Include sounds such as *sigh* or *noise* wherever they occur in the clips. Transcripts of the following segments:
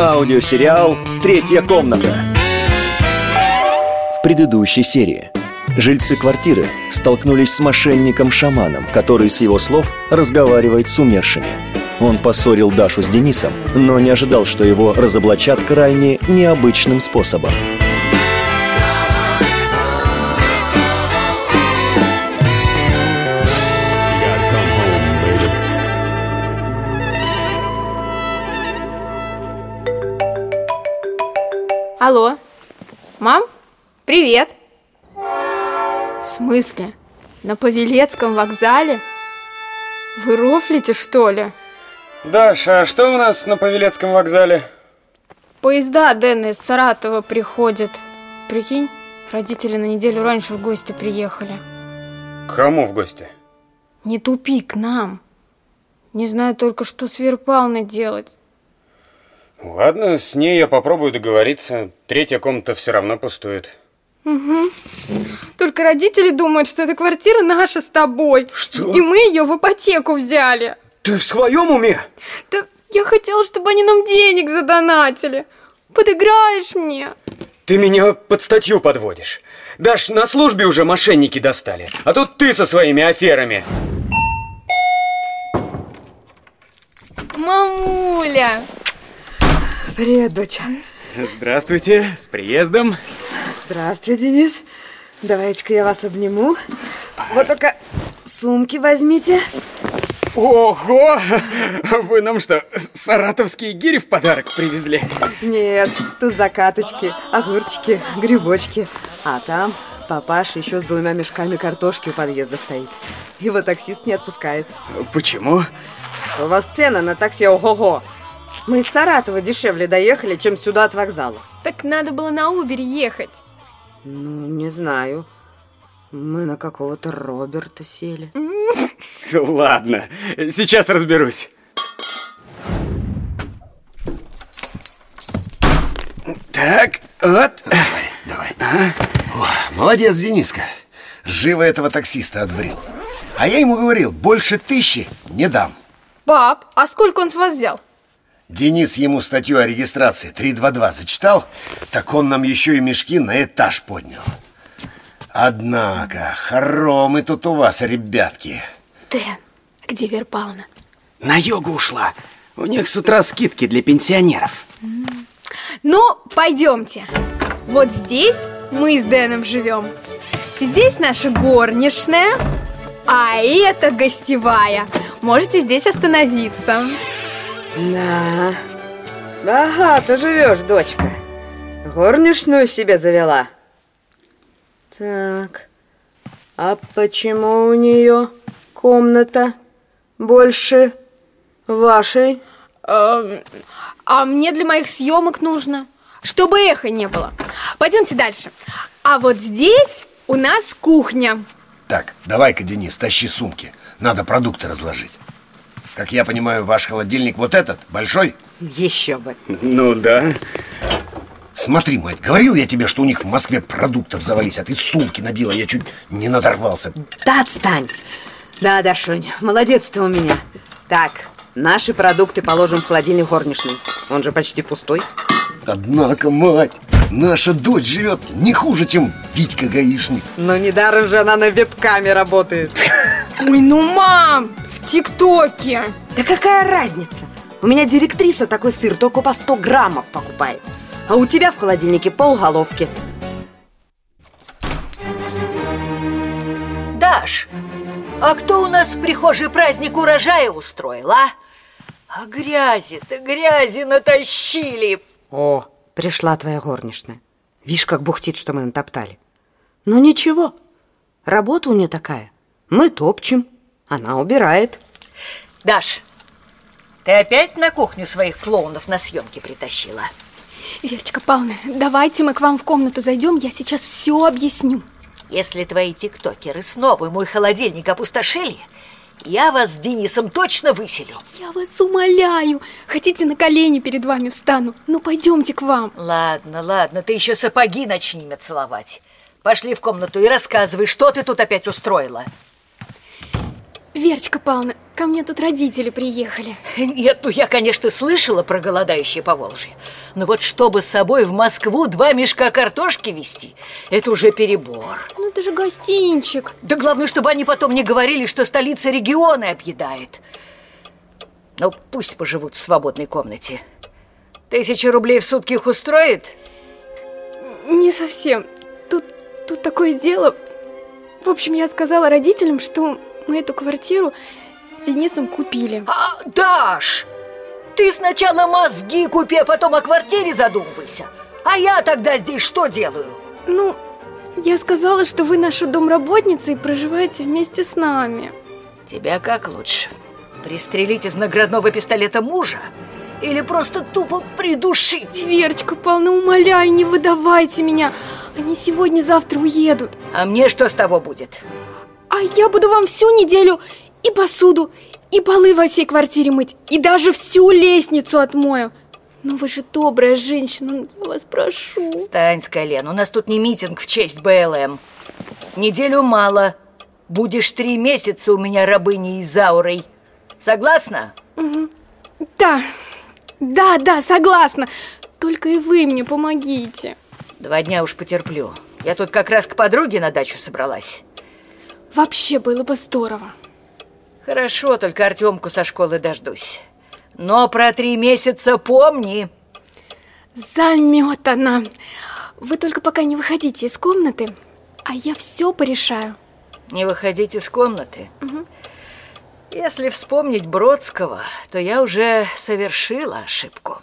Аудиосериал «Третья комната». В предыдущей серии жильцы квартиры столкнулись с мошенником-шаманом, который, с его слов, разговаривает с умершими. Он поссорил Дашу с Денисом, но не ожидал, что его разоблачат крайне необычным способом. Алло. Мам? Привет. В смысле? На Павелецком вокзале? Вы рофлите, что ли? Даша, а что у нас на Павелецком вокзале? Поезда Дэн из Саратова приходят. Прикинь, родители на неделю раньше в гости приехали. К кому в гости? Не тупи, к нам. Не знаю только, что с Верпалной делать. Ладно, с ней я попробую договориться. Третья комната все равно пустует. Угу. Только родители думают, что эта квартира наша с тобой. Что? И мы ее в ипотеку взяли. Ты в своем уме? Да я хотела, чтобы они нам денег задонатили. Подыграешь мне? Ты меня под статью подводишь. Даш, на службе уже мошенники достали. А тут ты со своими аферами. Мамуля! Привет, доча. Здравствуйте, с приездом. Здравствуй, Денис. Давайте-ка я вас обниму. Вот только сумки возьмите. Ого! Вы нам что, саратовские гири в подарок привезли? Нет, тут закаточки, огурчики, грибочки. А там папаша еще с двумя мешками картошки у подъезда стоит. Его таксист не отпускает. Почему? У вас цены на такси ого-го. Мы из Саратова дешевле доехали, чем сюда от вокзала. Так надо было на Убере ехать. Ну, не знаю. Мы на какого-то Роберта сели. *laughs* Ладно, сейчас разберусь. Так, вот. Давай, давай. О, молодец, Дениска. Живо этого таксиста отбрил. А я ему говорил, больше тысячи не дам. Пап, а сколько он с вас взял? Денис ему статью о регистрации 322 зачитал, так он нам еще и мешки на этаж поднял. Однако, хоромы тут у вас, ребятки. Дэн, где Верпална? На йогу ушла. У них с утра скидки для пенсионеров. Ну, пойдемте. Вот здесь мы с Дэном живем. Здесь наша горничная, а это гостевая. Можете здесь остановиться. Да. Ага, ты живешь, дочка. Горничную себе завела. Так. А почему у нее комната больше вашей? Эм, а мне для моих съемок нужно, чтобы эхо не было. Пойдемте дальше. А вот здесь у нас кухня. Так, давай-ка, Денис, тащи сумки. Надо продукты разложить. Как я понимаю, ваш холодильник вот этот, большой? Еще бы. Ну да. Смотри, мать, говорил я тебе, что у них в Москве продуктов завались, а ты сумки набила, я чуть не надорвался. Да отстань. Да, Дашунь, молодец ты у меня. Так, наши продукты положим в холодильник горничной. Он же почти пустой. Однако, мать, наша дочь живет не хуже, чем Витька гаишник. Но недаром же она на веб-каме работает. *laughs* Ой, ну мам, ТикТоке. Да какая разница? У меня директриса такой сыр только по 100 граммов покупает. А у тебя в холодильнике полголовки. Даш, а кто у нас в прихожей праздник урожая устроил, а? А грязи-то, грязи натащили. О, пришла твоя горничная. Видишь, как бухтит, что мы натоптали. Но ничего, работа у нее такая. Мы топчем, она убирает. Даш, ты опять на кухню своих клоунов на съемки притащила? Верочка Павловна, давайте мы к вам в комнату зайдем, я сейчас все объясню. Если твои тиктокеры снова мой холодильник опустошили, я вас с Денисом точно выселю. Я вас умоляю, хотите на колени перед вами встану? Ну, пойдемте к вам. Ладно, ладно, ты еще сапоги начни мне целовать. Пошли в комнату и рассказывай, что ты тут опять устроила. Верочка Павловна, ко мне тут родители приехали. Нет, ну я, конечно, слышала про голодающие по Волжье. Но вот чтобы с собой в Москву два мешка картошки везти, это уже перебор. Ну это же гостинчик. Да главное, чтобы они потом не говорили, что столица региона объедает. Ну, пусть поживут в свободной комнате. Тысяча рублей в сутки их устроит? Не совсем. Тут, тут такое дело. В общем, я сказала родителям, что мы эту квартиру с Денисом купили. А, Даш, ты сначала мозги купи, а потом о квартире задумывайся. А я тогда здесь что делаю? Ну, я сказала, что вы наша домработница и проживаете вместе с нами. Тебя как лучше? Пристрелить из наградного пистолета мужа? Или просто тупо придушить? Верочка Павловна, умоляю, не выдавайте меня. Они сегодня-завтра уедут. А мне что с того будет? А я буду вам всю неделю и посуду, и полы во всей квартире мыть, и даже всю лестницу отмою. Ну вы же добрая женщина, ну, я вас прошу. Встань с колен, у нас тут не митинг в честь БЛМ. Неделю мало. Будешь три месяца у меня рабыней Изаурой. Согласна? Да, да, да, согласна. Только и вы мне помогите. Два дня уж потерплю. Я тут как раз к подруге на дачу собралась. Вообще было бы здорово. Хорошо, только Артемку со школы дождусь. Но про три месяца помни. Заметана. Вы только пока не выходите из комнаты, а я все порешаю. Не выходить из комнаты. Если вспомнить Бродского, то я уже совершила ошибку.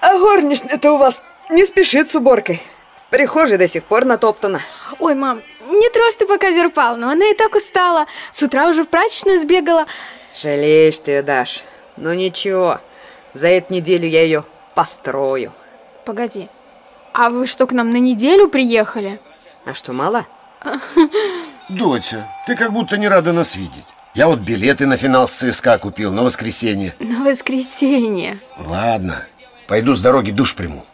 А горничная-то у вас не спешит с уборкой. В прихожей до сих пор натоптана. Ой, мам, не трожь ты пока Верпалну, она и так устала. С утра уже в прачечную сбегала. Жалеешь ты ее, Даш. Ну ничего, за эту неделю я ее построю. Погоди, а вы что, к нам на неделю приехали? А что, мало? *laughs* Дотя, ты как будто не рада нас видеть. Я вот билеты на финал с ЦСКА купил на воскресенье. На воскресенье. Ладно, пойду с дороги душ приму.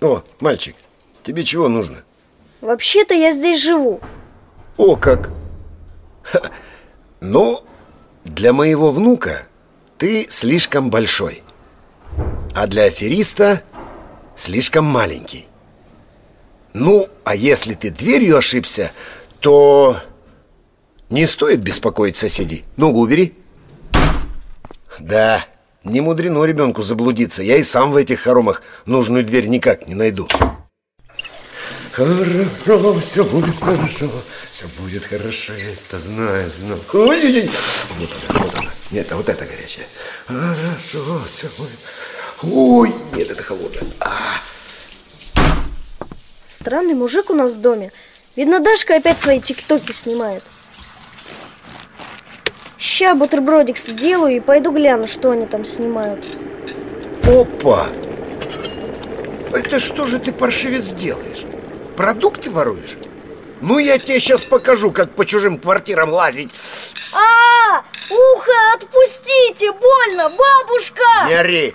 О, мальчик, тебе чего нужно? Вообще-то я здесь живу. О, как! Ха. Ну, для моего внука ты слишком большой, а для афериста слишком маленький. Ну, а если ты дверью ошибся, то не стоит беспокоить соседей. Ногу убери. Да, не мудрено ребенку заблудиться. Я и сам в этих хоромах нужную дверь никак не найду. Хорошо, все будет хорошо, все будет хорошо, это знаю, знаю. Ой-ой-ой. Вот она, вот она. Нет, а вот это горячая. Хорошо, все будет. Ой, нет, это холодное. А, Странный мужик у нас в доме. Видно, Дашка опять свои тиктоки снимает. Ща бутербродик сделаю и пойду гляну, что они там снимают. опа! Это что же ты, паршивец, делаешь? Продукты воруешь? Ну, я тебе сейчас покажу, как по чужим квартирам лазить. А, ухо отпустите, больно, бабушка! Не ори!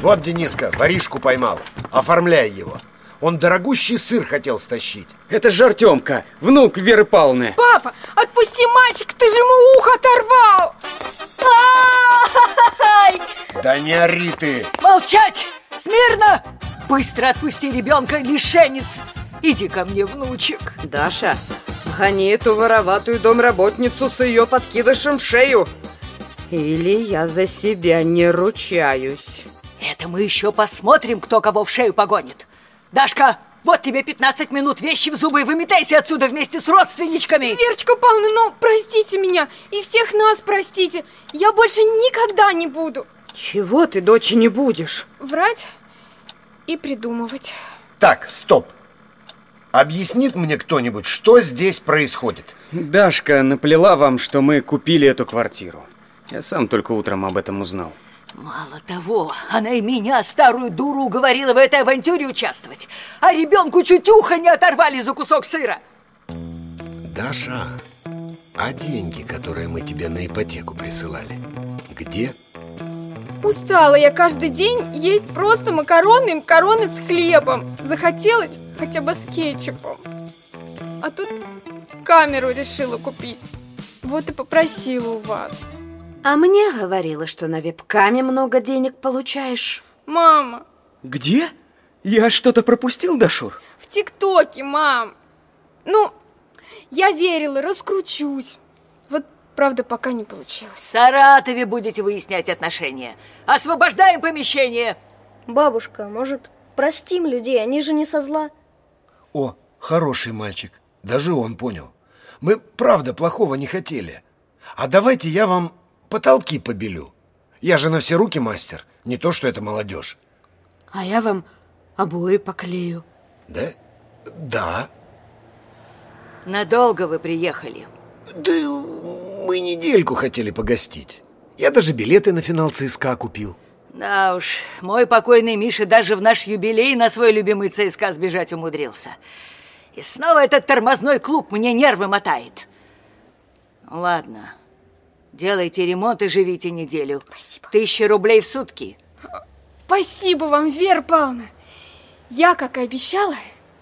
Вот Дениска, воришку поймал. Оформляй его. Он дорогущий сыр хотел стащить. Это же Артемка, внук Веры Павловны. Папа, отпусти мальчик, ты же ему ухо оторвал! Да не ори ты! Молчать! Смирно! Быстро отпусти ребенка, лишенец! Иди ко мне, внучек. Даша, гони эту вороватую домработницу с ее подкидышем в шею. Или я за себя не ручаюсь. Это мы еще посмотрим, кто кого в шею погонит. Дашка, вот тебе 15 минут, вещи в зубы и выметайся отсюда вместе с родственничками. Верочка Павловна, ну простите меня и всех нас простите. Я больше никогда не буду Чего ты, дочь, не будешь? врать и придумывать. Так, стоп. Объяснит мне кто-нибудь, что здесь происходит? Дашка наплела вам, что мы купили эту квартиру. Я сам только утром об этом узнал. Мало того, она и меня, старую дуру, уговорила в этой авантюре участвовать. А ребенку чуть ухо не оторвали за кусок сыра. Даша, а деньги, которые мы тебе на ипотеку присылали, где? Устала я каждый день есть просто макароны и макароны с хлебом. Захотелось хотя бы с кетчупом. А тут камеру решила купить. Вот и попросила у вас. А мне говорила, что на вебкаме много денег получаешь. Мама, Где? Я что-то пропустил, Дашур? в ТикТоке, мам. Ну, я верила, раскручусь. Вот, правда, пока не получилось. В Саратове будете выяснять отношения. Освобождаем помещение. Бабушка, может, простим людей, они же не со зла. О, хороший мальчик. Даже он понял. Мы, правда, плохого не хотели. А давайте я вам потолки побелю. Я же на все руки мастер, не то, что это молодежь. А я вам обои поклею. Да? Да. Надолго вы приехали. Да мы недельку хотели погостить. Я даже билеты на финал ЦСКА купил. Да уж, мой покойный Миша даже в наш юбилей на свой любимый ЦСКА сбежать умудрился. И снова этот тормозной клуб мне нервы мотает. Ладно, делайте ремонт и живите неделю. Спасибо. Тысяча рублей в сутки. Спасибо вам, Вера Павловна. Я, как и обещала,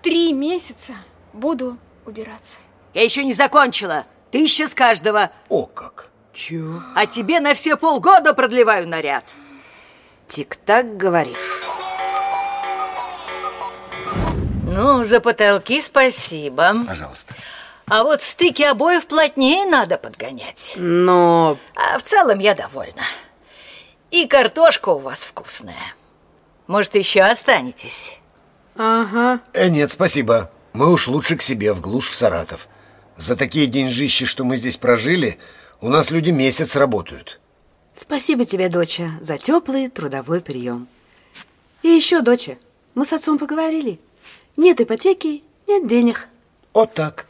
три месяца буду убираться. Я еще не закончила. Тысяча с каждого. О как! Чего? А тебе на все полгода продлеваю наряд. Тик-так говорит. Ну, за потолки спасибо. Пожалуйста. А вот стыки обоев плотнее надо подгонять. Но А в целом я довольна. И картошка у вас вкусная. Может, еще останетесь? Ага. Э, нет, спасибо. Мы уж лучше к себе, в глушь в Саратов. За такие деньжищи, что мы здесь прожили, у нас люди месяц работают. Спасибо тебе, доча, за теплый трудовой прием. И еще, доча, мы с отцом поговорили. Нет ипотеки, нет денег. Вот так.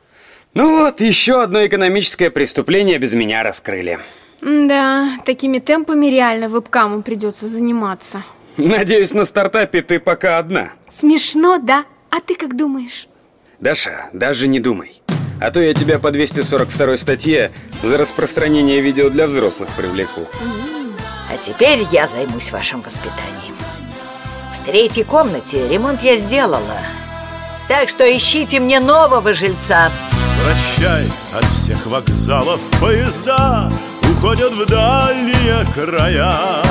Ну вот, еще одно экономическое преступление без меня раскрыли. Да, такими темпами реально вебкамом придется заниматься. Надеюсь, на стартапе ты пока одна. Смешно, да? А ты как думаешь? Даша, даже не думай. А то я тебя по 242 статье за распространение видео для взрослых привлеку. А теперь я займусь вашим воспитанием. В третьей комнате ремонт я сделала. Так что ищите мне нового жильца. Прощай от всех вокзалов поезда Уходят в дальние края